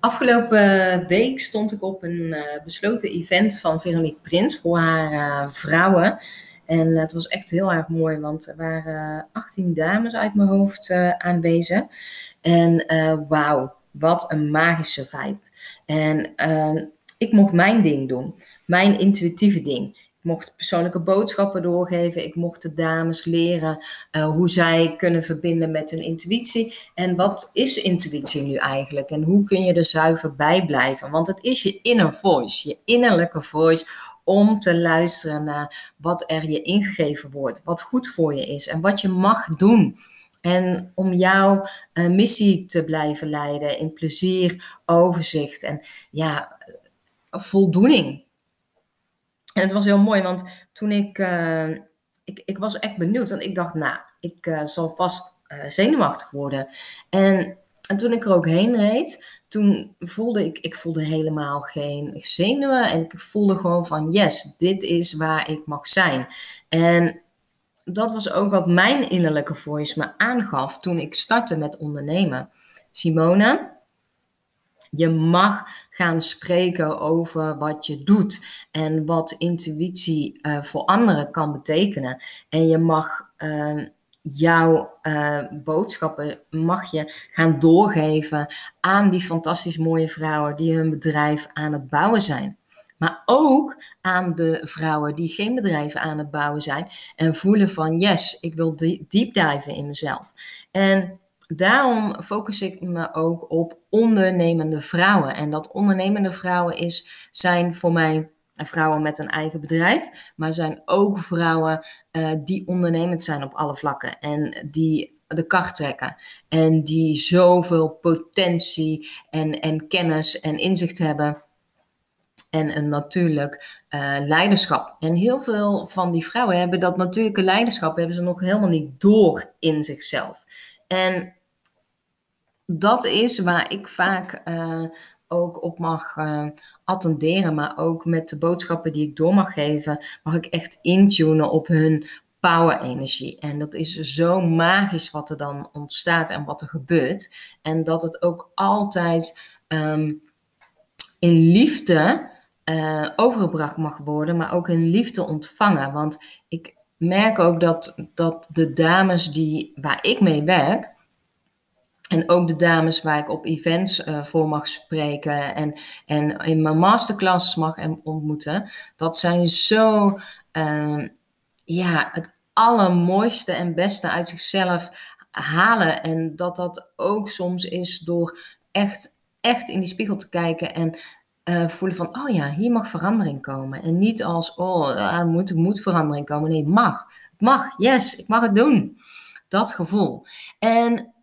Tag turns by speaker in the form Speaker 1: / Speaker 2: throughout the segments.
Speaker 1: Afgelopen week stond ik op een uh, besloten event van Veronique Prins voor haar uh, vrouwen. En het was echt heel erg mooi, want er waren 18 dames uit mijn hoofd aanwezig. En wauw, wat een magische vibe. En ehm, ik mocht mijn ding doen, mijn intuïtieve ding. Mocht persoonlijke boodschappen doorgeven. Ik mocht de dames leren uh, hoe zij kunnen verbinden met hun intuïtie. En wat is intuïtie nu eigenlijk? En hoe kun je er zuiver bij blijven? Want het is je inner voice, je innerlijke voice om te luisteren naar wat er je ingegeven wordt, wat goed voor je is en wat je mag doen. En om jouw uh, missie te blijven leiden in plezier, overzicht en ja, voldoening. En het was heel mooi, want toen ik, uh, ik, ik was echt benieuwd. En ik dacht, nou, ik uh, zal vast uh, zenuwachtig worden. En, en toen ik er ook heen reed, toen voelde ik, ik voelde helemaal geen zenuwen. En ik voelde gewoon van, yes, dit is waar ik mag zijn. En dat was ook wat mijn innerlijke voice me aangaf toen ik startte met ondernemen. Simone, je mag gaan spreken over wat je doet en wat intuïtie uh, voor anderen kan betekenen. En je mag uh, jouw uh, boodschappen mag je gaan doorgeven aan die fantastisch mooie vrouwen die hun bedrijf aan het bouwen zijn. Maar ook aan de vrouwen die geen bedrijven aan het bouwen zijn en voelen van yes, ik wil diep diven in mezelf. En daarom focus ik me ook op ondernemende vrouwen. En dat ondernemende vrouwen is, zijn voor mij vrouwen met een eigen bedrijf, maar zijn ook vrouwen uh, die ondernemend zijn op alle vlakken en die de kar trekken en die zoveel potentie en, en kennis en inzicht hebben. En een natuurlijk uh, leiderschap. En heel veel van die vrouwen hebben dat natuurlijke leiderschap hebben ze nog helemaal niet door in zichzelf. En dat is waar ik vaak uh, ook op mag uh, attenderen, maar ook met de boodschappen die ik door mag geven, mag ik echt intunen op hun power-energie. En dat is zo magisch wat er dan ontstaat en wat er gebeurt. En dat het ook altijd um, in liefde uh, overgebracht mag worden, maar ook in liefde ontvangen. Want ik merk ook dat, dat de dames die, waar ik mee werk, en ook de dames waar ik op events uh, voor mag spreken en, en in mijn masterclasses mag ontmoeten. Dat zijn zo, uh, ja, het allermooiste en beste uit zichzelf halen. En dat dat ook soms is door echt, echt in die spiegel te kijken en uh, voelen van, oh ja, hier mag verandering komen. En niet als, oh, er moet, moet verandering komen. Nee, mag. Het mag, yes, ik mag het doen. Dat gevoel. En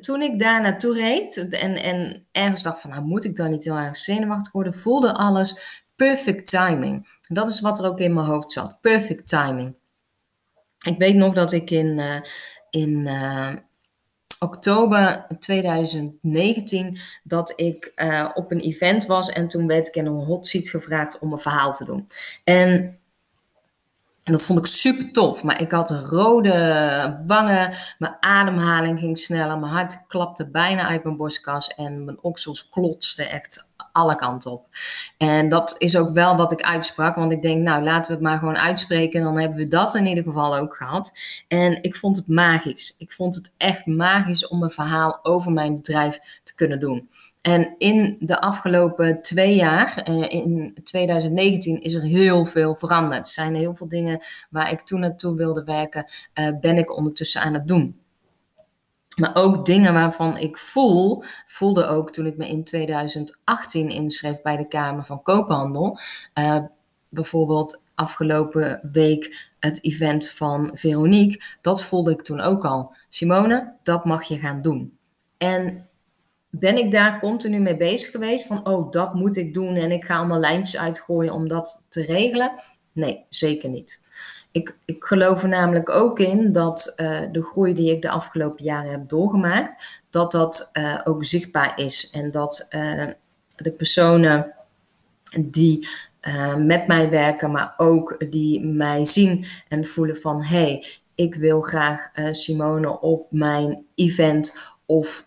Speaker 1: toen ik daar naartoe reed en, en ergens dacht van, nou moet ik dan niet heel erg zenuwachtig worden, voelde alles perfect timing. Dat is wat er ook in mijn hoofd zat, perfect timing. Ik weet nog dat ik in, uh, in uh, oktober 2019 dat ik uh, op een event was en toen werd ik in een hot seat gevraagd om een verhaal te doen. En en dat vond ik super tof. Maar ik had rode wangen. Mijn ademhaling ging sneller. Mijn hart klapte bijna uit mijn borstkas. En mijn oksels klotsten echt alle kanten op. En dat is ook wel wat ik uitsprak. Want ik denk, nou laten we het maar gewoon uitspreken. Dan hebben we dat in ieder geval ook gehad. En ik vond het magisch. Ik vond het echt magisch om een verhaal over mijn bedrijf te kunnen doen. En in de afgelopen twee jaar, eh, in 2019, is er heel veel veranderd. Er zijn heel veel dingen waar ik toen naartoe wilde werken, eh, ben ik ondertussen aan het doen. Maar ook dingen waarvan ik voel, voelde ook toen ik me in 2018 inschreef bij de Kamer van Koophandel. Uh, bijvoorbeeld afgelopen week het event van Veronique. Dat voelde ik toen ook al. Simone, dat mag je gaan doen. En ben ik daar continu mee bezig geweest van, oh, dat moet ik doen en ik ga allemaal lijntjes uitgooien om dat te regelen? Nee, zeker niet. Ik, ik geloof er namelijk ook in dat uh, de groei die ik de afgelopen jaren heb doorgemaakt, dat dat uh, ook zichtbaar is en dat uh, de personen die met mij werken, maar ook die mij zien en voelen van, hey, ik wil graag Simone op mijn event of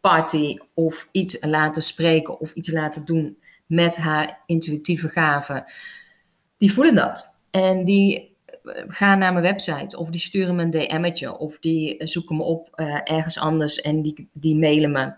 Speaker 1: party of iets laten spreken of iets laten doen met haar intuïtieve gaven, die voelen dat. En die eh, gaan naar mijn website of die sturen me een DM'tje of die zoeken me op uh, ergens anders en die, die mailen me.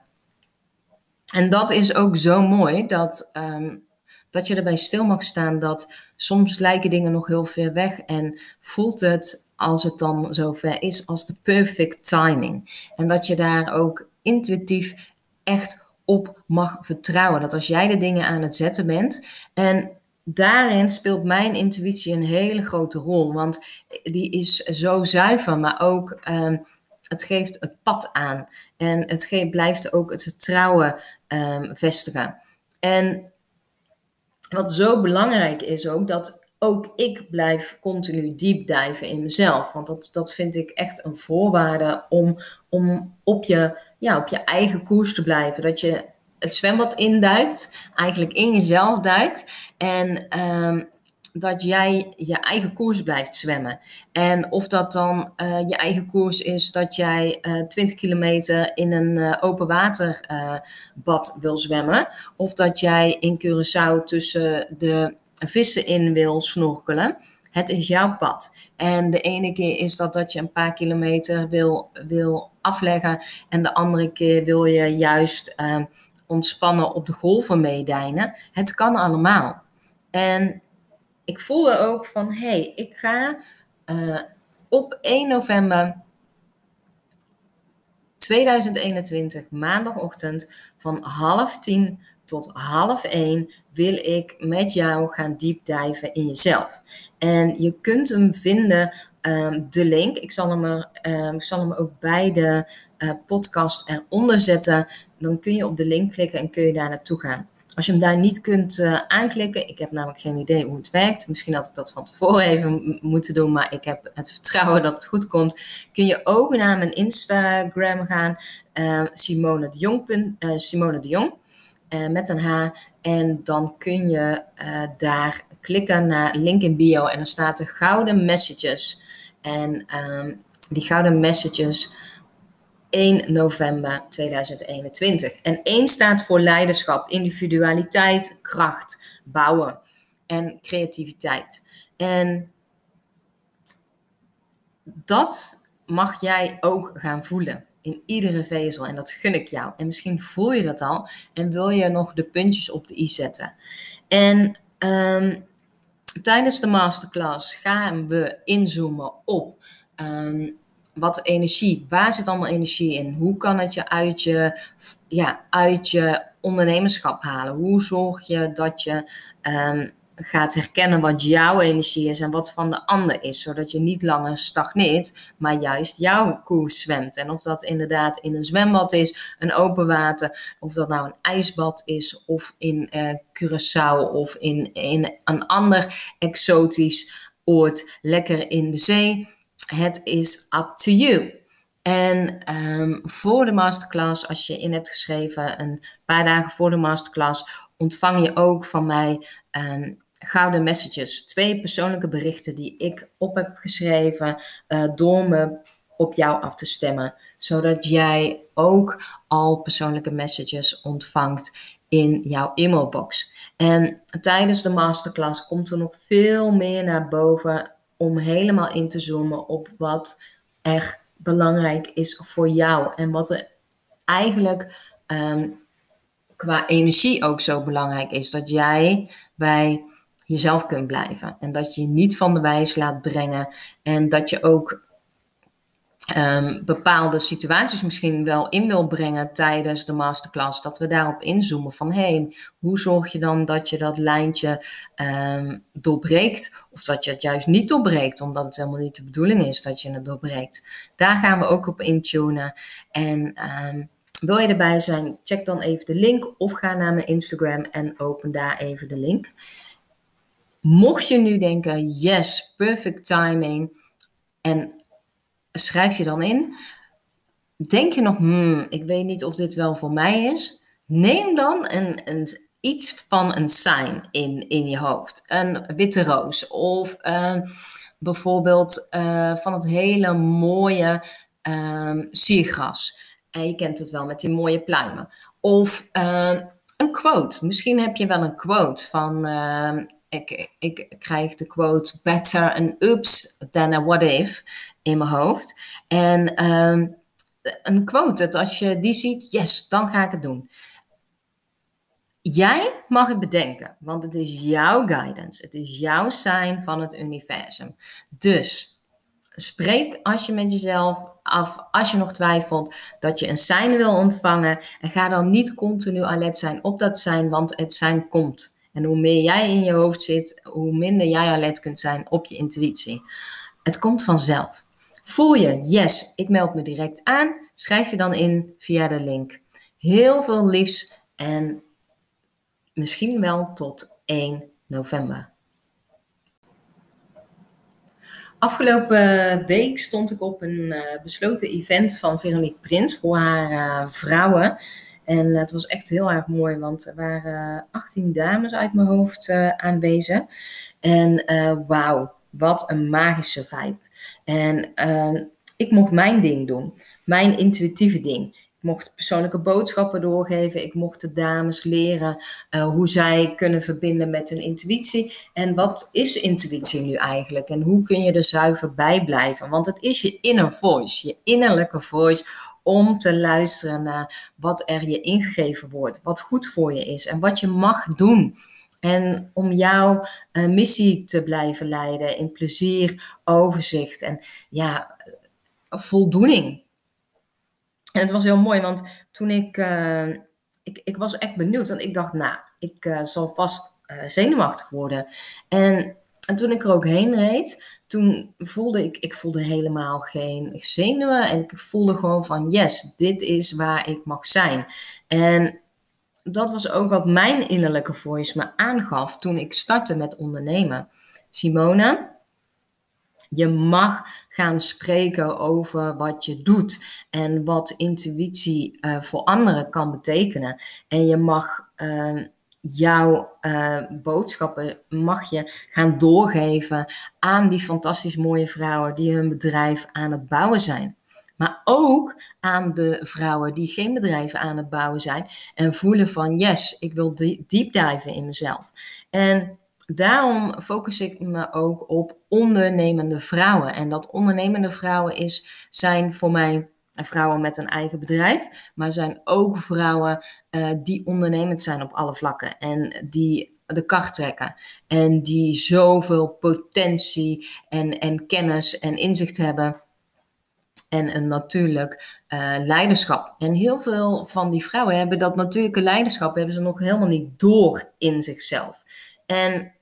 Speaker 1: En dat is ook zo mooi dat, um, dat je erbij stil mag staan dat soms lijken dingen nog heel ver weg en voelt het als het dan zover is als de perfect timing. En dat je daar ook intuïtief echt op mag vertrouwen. Dat als jij de dingen aan het zetten bent en daarin speelt mijn intuïtie een hele grote rol, want die is zo zuiver, maar ook um, het geeft het pad aan en het geeft, blijft ook het vertrouwen um, vestigen. En wat zo belangrijk is ook, dat ook ik blijf continu diepdijven in mezelf. Want dat, dat vind ik echt een voorwaarde om, om op, je, ja, op je eigen koers te blijven. Dat je het zwembad induikt, eigenlijk in jezelf duikt. En ehm, dat jij je eigen koers blijft zwemmen. En of dat dan uh, je eigen koers is dat jij uh, eh, 20 kilometer in een uh, open waterbad wil zwemmen. Of dat jij in Curaçao tussen de vissen in wil snorkelen. Het is jouw pad. En de ene keer is dat dat je een paar kilometer wil, wil afleggen. En de andere keer wil je juist ontspannen op de golven meedijnen. Het kan allemaal. En ik voelde ook van, hé, hey, ik ga uh, op 1 november 2021, maandagochtend, van half tien tot half één wil ik met jou gaan diepdijven in jezelf. En je kunt hem vinden, um, de link. Ik zal hem, er, um, ik zal hem ook bij de uh, podcast eronder zetten. Dan kun je op de link klikken en kun je daar naartoe gaan. Als je hem daar niet kunt uh, aanklikken, ik heb namelijk geen idee hoe het werkt. Misschien had ik dat van tevoren even moeten doen, maar ik heb het vertrouwen dat het goed komt. Kun je ook naar mijn Instagram gaan, uh, Simone de Jong. Uh, Simone de Jong met een H. En dan kun je daar klikken naar link in bio en dan staat er gouden messages. En um, die gouden messages 1 november 2021. En 1 staat voor leiderschap, individualiteit, kracht, bouwen en creativiteit. En dat mag jij ook gaan voelen in iedere vezel. En dat gun ik jou. En misschien voel je dat al en wil je nog de puntjes op de i zetten. En um, tijdens de masterclass gaan we inzoomen op um, wat energie, waar zit allemaal energie in? Hoe kan het je uit je, ja, uit je ondernemerschap halen? Hoe zorg je dat je um, gaat herkennen wat jouw energie is en wat van de ander is, zodat je niet langer stagneert, maar juist jouw koers zwemt. En of dat inderdaad in een zwembad is, een open water, of dat nou een ijsbad is, of in uh, Curaçao of in, in een ander exotisch oord, lekker in de zee het is up to you. En um, voor de masterclass, als je in hebt geschreven, een paar dagen voor de masterclass, ontvang je ook van mij um, gouden messages. Twee persoonlijke berichten die ik op heb geschreven uh, door me op jou af te stemmen. Zodat jij ook al persoonlijke messages ontvangt in jouw e-mailbox. En tijdens de masterclass komt er nog veel meer naar boven om helemaal in te zoomen op wat er belangrijk is voor jou. En wat er eigenlijk ehm, qua energie ook zo belangrijk is. Dat jij bij jezelf kunt blijven. En dat je je niet van de wijs laat brengen. En dat je ook um, bepaalde situaties misschien wel in wil brengen tijdens de masterclass. Dat we daarop inzoomen van hé, hey, hoe zorg je dan dat je dat lijntje um, doorbreekt? Of dat je het juist niet doorbreekt, omdat het helemaal niet de bedoeling is dat je het doorbreekt. Daar gaan we ook op intunen. En um, wil je erbij zijn, check dan even de link of ga naar mijn Instagram en open daar even de link. Mocht je nu denken, yes, perfect timing. En schrijf je dan in. Denk je nog, hmm, ik weet niet of dit wel voor mij is? Neem dan een, een, iets van een sign in, in je hoofd. Een witte roos of bijvoorbeeld uh, van het hele mooie uh, siergras. En je kent het wel met die mooie pluimen. Of uh, een quote. Misschien heb je wel een quote van. Ik, ik krijg de quote better an oops than a what if in mijn hoofd. En uh, een quote, dat als je die ziet, yes, dan ga ik het doen. Jij mag het bedenken, want het is jouw guidance. Het is jouw sign van het universum. Dus spreek als je met jezelf af, als je nog twijfelt, dat je een sign wil ontvangen. En ga dan niet continu alert zijn op dat zijn, want het zijn komt. En hoe meer jij in je hoofd zit, hoe minder jij alert kunt zijn op je intuïtie. Het komt vanzelf. Voel je, yes, ik meld me direct aan. Schrijf je dan in via de link. Heel veel liefs en misschien wel tot 1 november. Afgelopen week stond ik op een uh, besloten event van Veronique Prins voor haar uh, vrouwen. En het was echt heel erg mooi, want er waren 18 dames uit mijn hoofd uh, aanwezig. En wauw, wat een magische vibe. En ehm, ik mocht mijn ding doen, mijn intuïtieve ding mocht persoonlijke boodschappen doorgeven. Ik mocht de dames leren uh, hoe zij kunnen verbinden met hun intuïtie. En wat is intuïtie nu eigenlijk? En hoe kun je er zuiver bij blijven? Want het is je inner voice, je innerlijke voice om te luisteren naar wat er je ingegeven wordt, wat goed voor je is en wat je mag doen. En om jouw missie te blijven leiden in plezier, overzicht en ja, voldoening. En het was heel mooi, want toen ik, uh, ik, ik was echt benieuwd. Want ik dacht, nou, ik uh, zal vast uh, zenuwachtig worden. En, en toen ik er ook heen reed, toen voelde ik, ik voelde helemaal geen zenuwen. En ik voelde gewoon van, yes, dit is waar ik mag zijn. En dat was ook wat mijn innerlijke voice me aangaf toen ik startte met ondernemen. Simone, je mag gaan spreken over wat je doet en wat intuïtie uh, voor anderen kan betekenen. En je mag uh, jouw uh, boodschappen mag je gaan doorgeven aan die fantastisch mooie vrouwen die hun bedrijf aan het bouwen zijn. Maar ook aan de vrouwen die geen bedrijven aan het bouwen zijn en voelen van yes, ik wil deep diven in mezelf. En daarom focus ik me ook op ondernemende vrouwen. En dat ondernemende vrouwen is, zijn voor mij vrouwen met een eigen bedrijf, maar zijn ook vrouwen uh, die ondernemend zijn op alle vlakken en die de kracht trekken en die zoveel potentie en, en kennis en inzicht hebben en een natuurlijk uh, leiderschap. En heel veel van die vrouwen hebben dat natuurlijke leiderschap hebben ze nog helemaal niet door in zichzelf. En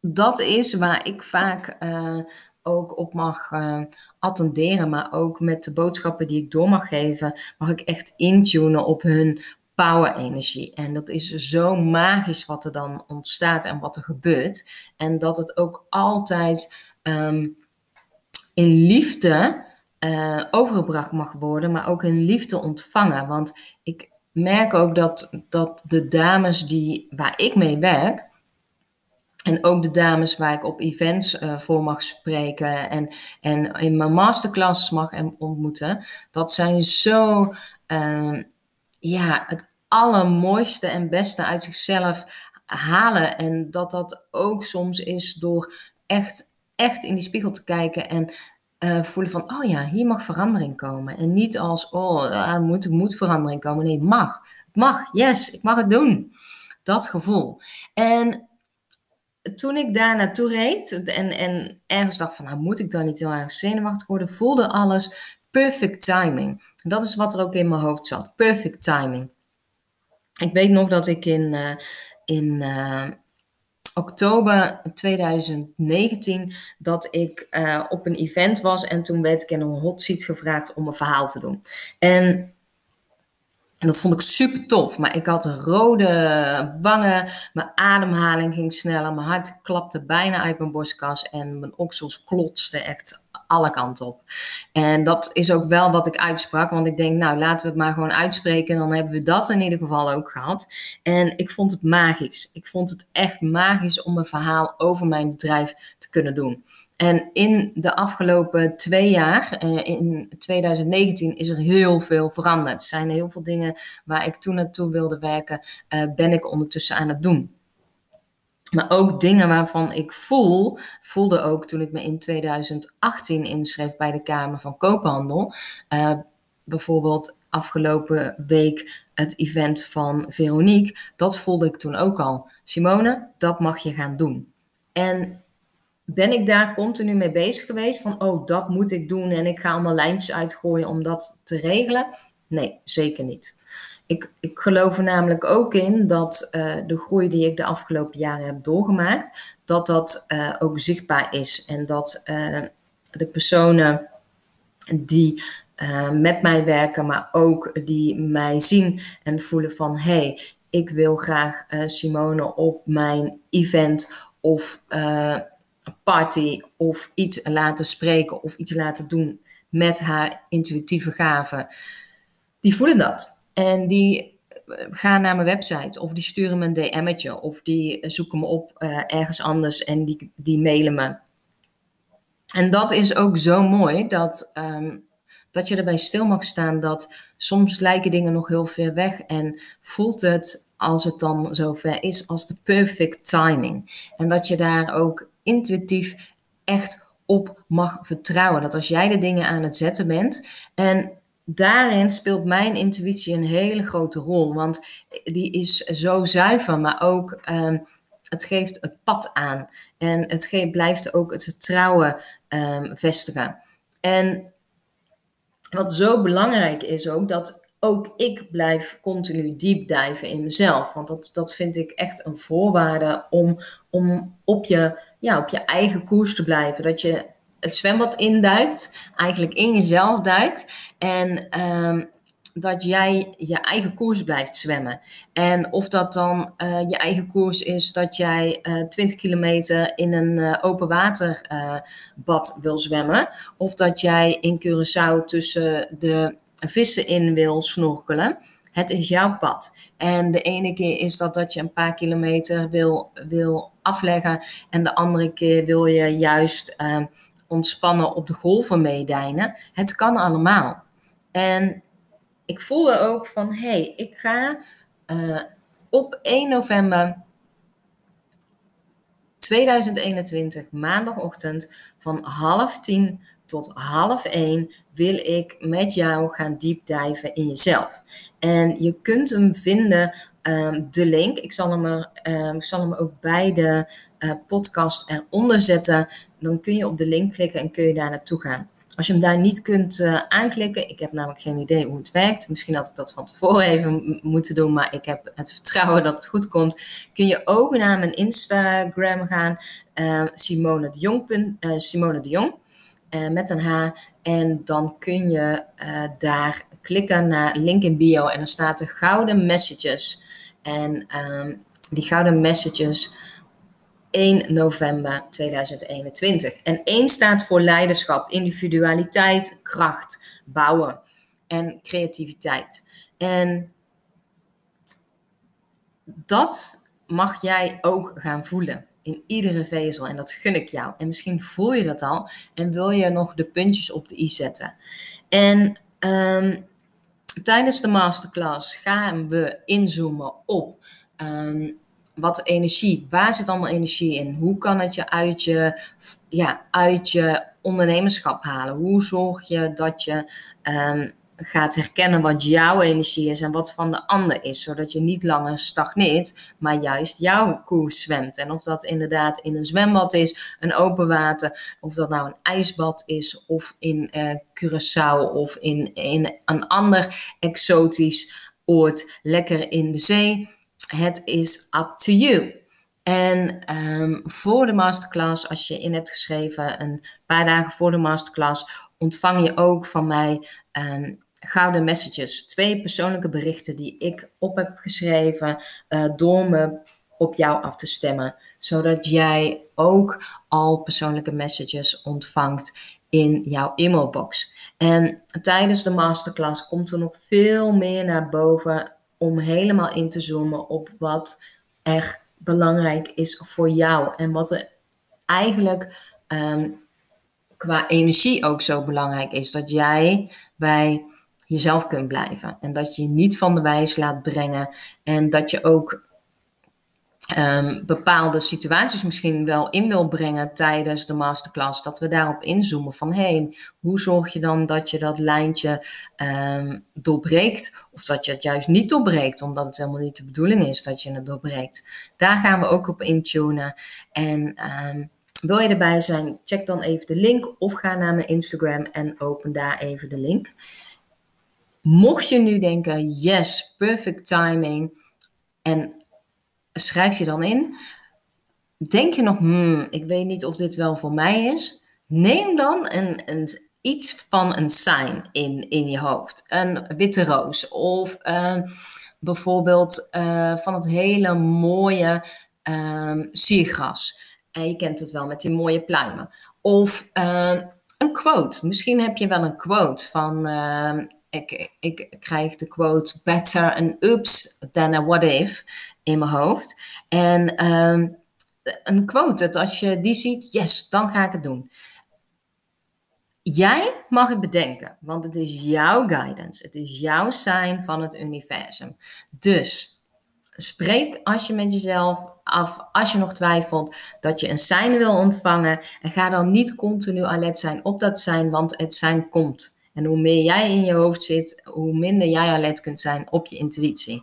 Speaker 1: dat is waar ik vaak uh, ook op mag uh, attenderen, maar ook met de boodschappen die ik door mag geven, mag ik echt intunen op hun power-energie. En dat is zo magisch wat er dan ontstaat en wat er gebeurt. En dat het ook altijd um, in liefde uh, overgebracht mag worden, maar ook in liefde ontvangen. Want ik merk ook dat, dat de dames die, waar ik mee werk, en ook de dames waar ik op events uh, voor mag spreken en, en in mijn masterclasses mag ontmoeten, dat zijn zo uh, ja, het allermooiste en beste uit zichzelf halen. En dat dat ook soms is door echt, echt in die spiegel te kijken en uh, voelen van, oh ja, hier mag verandering komen. En niet als, oh, er moet, moet verandering komen. Nee, mag. Het mag, yes, ik mag het doen. Dat gevoel. En toen ik daar naartoe reed en, en ergens dacht van, nou moet ik dan niet heel erg zenuwachtig worden, voelde alles perfect timing. Dat is wat er ook in mijn hoofd zat, perfect timing. Ik weet nog dat ik in, uh, in uh, oktober 2019 dat ik uh, op een event was en toen werd ik in een hot seat gevraagd om een verhaal te doen. En en dat vond ik super tof. Maar ik had rode wangen. Mijn ademhaling ging sneller. Mijn hart klapte bijna uit mijn borstkas. En mijn oksels klotsten echt alle kanten op. En dat is ook wel wat ik uitsprak. Want ik denk, nou laten we het maar gewoon uitspreken. Dan hebben we dat in ieder geval ook gehad. En ik vond het magisch. Ik vond het echt magisch om een verhaal over mijn bedrijf te kunnen doen. En in de afgelopen twee jaar, uh, in 2019, is er heel veel veranderd. Er zijn heel veel dingen waar ik toen naartoe wilde werken, uh, ben ik ondertussen aan het doen. Maar ook dingen waarvan ik voel, voelde ook toen ik me in 2018 inschreef bij de Kamer van Koophandel. Uh, bijvoorbeeld afgelopen week het event van Veronique. Dat voelde ik toen ook al. Simone, dat mag je gaan doen. En ben ik daar continu mee bezig geweest van, oh, dat moet ik doen en ik ga allemaal lijntjes uitgooien om dat te regelen? Nee, zeker niet. Ik, ik geloof er namelijk ook in dat uh, de groei die ik de afgelopen jaren heb doorgemaakt, dat dat uh, ook zichtbaar is. En dat uh, de personen die met mij werken, maar ook die mij zien en voelen van hey, ik wil graag Simone op mijn event of party of iets laten spreken of iets laten doen met haar intuïtieve gaven. Die voelen dat. En die eh, gaan naar mijn website of die sturen me een DM'tje of die zoeken me op uh, ergens anders en die, die mailen me. En dat is ook zo mooi dat, um, dat je erbij stil mag staan dat soms lijken dingen nog heel ver weg en voelt het als het dan zover is als de perfect timing. En dat je daar ook intuïtief echt op mag vertrouwen. Dat als jij de dingen aan het zetten bent en daarin speelt mijn intuïtie een hele grote rol. Want die is zo zuiver, maar ook um, het geeft het pad aan. En het geeft, blijft ook het vertrouwen um, vestigen. En wat zo belangrijk is ook, dat ook ik blijf continu diepdijven in mezelf. Want dat, dat vind ik echt een voorwaarde om, om op, je, ja, op je eigen koers te blijven. Dat je het zwembad induikt, eigenlijk in jezelf duikt. En um, dat jij je eigen koers blijft zwemmen. En of dat dan uh, je eigen koers is dat jij uh, 20 kilometer in een uh, open waterbad wil zwemmen. Of dat jij in Curaçao tussen de vissen in wil snorkelen. Het is jouw pad. En de ene keer is dat dat je een paar kilometer wil, wil afleggen. En de andere keer wil je juist uh, ontspannen op de golven meedijnen. Het kan allemaal. En ik voelde ook van, hé, hey, ik ga uh, op 1 november 2021, maandagochtend, van half tien tot half één wil ik met jou gaan diepdijven in jezelf. En je kunt hem vinden, um, de link. Ik zal hem, er, um, ik zal hem ook bij de uh, podcast eronder zetten. Dan kun je op de link klikken en kun je daar naartoe gaan. Als je hem daar niet kunt uh, aanklikken, ik heb namelijk geen idee hoe het werkt. Misschien had ik dat van tevoren even moeten doen, maar ik heb het vertrouwen dat het goed komt. Kun je ook naar mijn Instagram gaan, uh, Simone de Jong. Uh, de Jong met een H. En dan kun je uh, daar klikken naar link in bio en dan staat er gouden messages. En um, die gouden messages 1 november 2021. En 1 staat voor leiderschap, individualiteit, kracht, bouwen en creativiteit. En dat mag jij ook gaan voelen in iedere vezel en dat gun ik jou. En misschien voel je dat al en wil je nog de puntjes op de i zetten. En um, tijdens de masterclass gaan we inzoomen op um, wat energie, waar zit allemaal energie in? Hoe kan het je uit je, ja, uit je ondernemerschap halen? Hoe zorg je dat je um, gaat herkennen wat jouw energie is en wat van de ander is, zodat je niet langer stagneert, maar juist jouw koers zwemt. En of dat inderdaad in een zwembad is, een open water, of dat nou een ijsbad is, of in uh, Curaçao of in, in een ander exotisch oord, lekker in de zee. Het is up to you. En um, voor de masterclass, als je in hebt geschreven, een paar dagen voor de masterclass, ontvang je ook van mij um, gouden messages. Twee persoonlijke berichten die ik op heb geschreven uh, door me op jou af te stemmen. Zodat jij ook al persoonlijke messages ontvangt in jouw e-mailbox. En tijdens de masterclass komt er nog veel meer naar boven om helemaal in te zoomen op wat er belangrijk is voor jou en wat er eigenlijk um, qua energie ook zo belangrijk is. Dat jij bij jezelf kunt blijven. En dat je je niet van de wijs laat brengen. En dat je ook um, bepaalde situaties misschien wel in wil brengen tijdens de masterclass. Dat we daarop inzoomen van hé, hey, hoe zorg je dan dat je dat lijntje um, doorbreekt? Of dat je het juist niet doorbreekt, omdat het helemaal niet de bedoeling is dat je het doorbreekt. Daar gaan we ook op intunen. En um, wil je erbij zijn, check dan even de link of ga naar mijn Instagram en open daar even de link. Mocht je nu denken, yes, perfect timing. En schrijf je dan in. Denk je nog, hmm, ik weet niet of dit wel voor mij is. Neem dan een, een, iets van een sign in, in je hoofd. Een witte roos. Of bijvoorbeeld uh, van het hele mooie uh, siergras. En je kent het wel met die mooie pluimen. Of uh, een quote. Misschien heb je wel een quote van ik, ik krijg de quote better an oops than a what if in mijn hoofd. En um, een quote, dat als je die ziet, yes, dan ga ik het doen. Jij mag het bedenken, want het is jouw guidance. Het is jouw sign van het universum. Dus spreek als je met jezelf af, als je nog twijfelt, dat je een sign wil ontvangen. En ga dan niet continu alert zijn op dat sign, want het sign komt. En hoe meer jij in je hoofd zit, hoe minder jij alert kunt zijn op je intuïtie.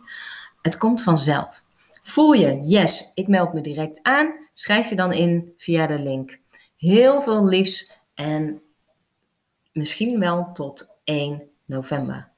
Speaker 1: Het komt vanzelf. Voel je, yes, ik meld me direct aan, schrijf je dan in via de link. Heel veel liefs en misschien wel tot 1 november.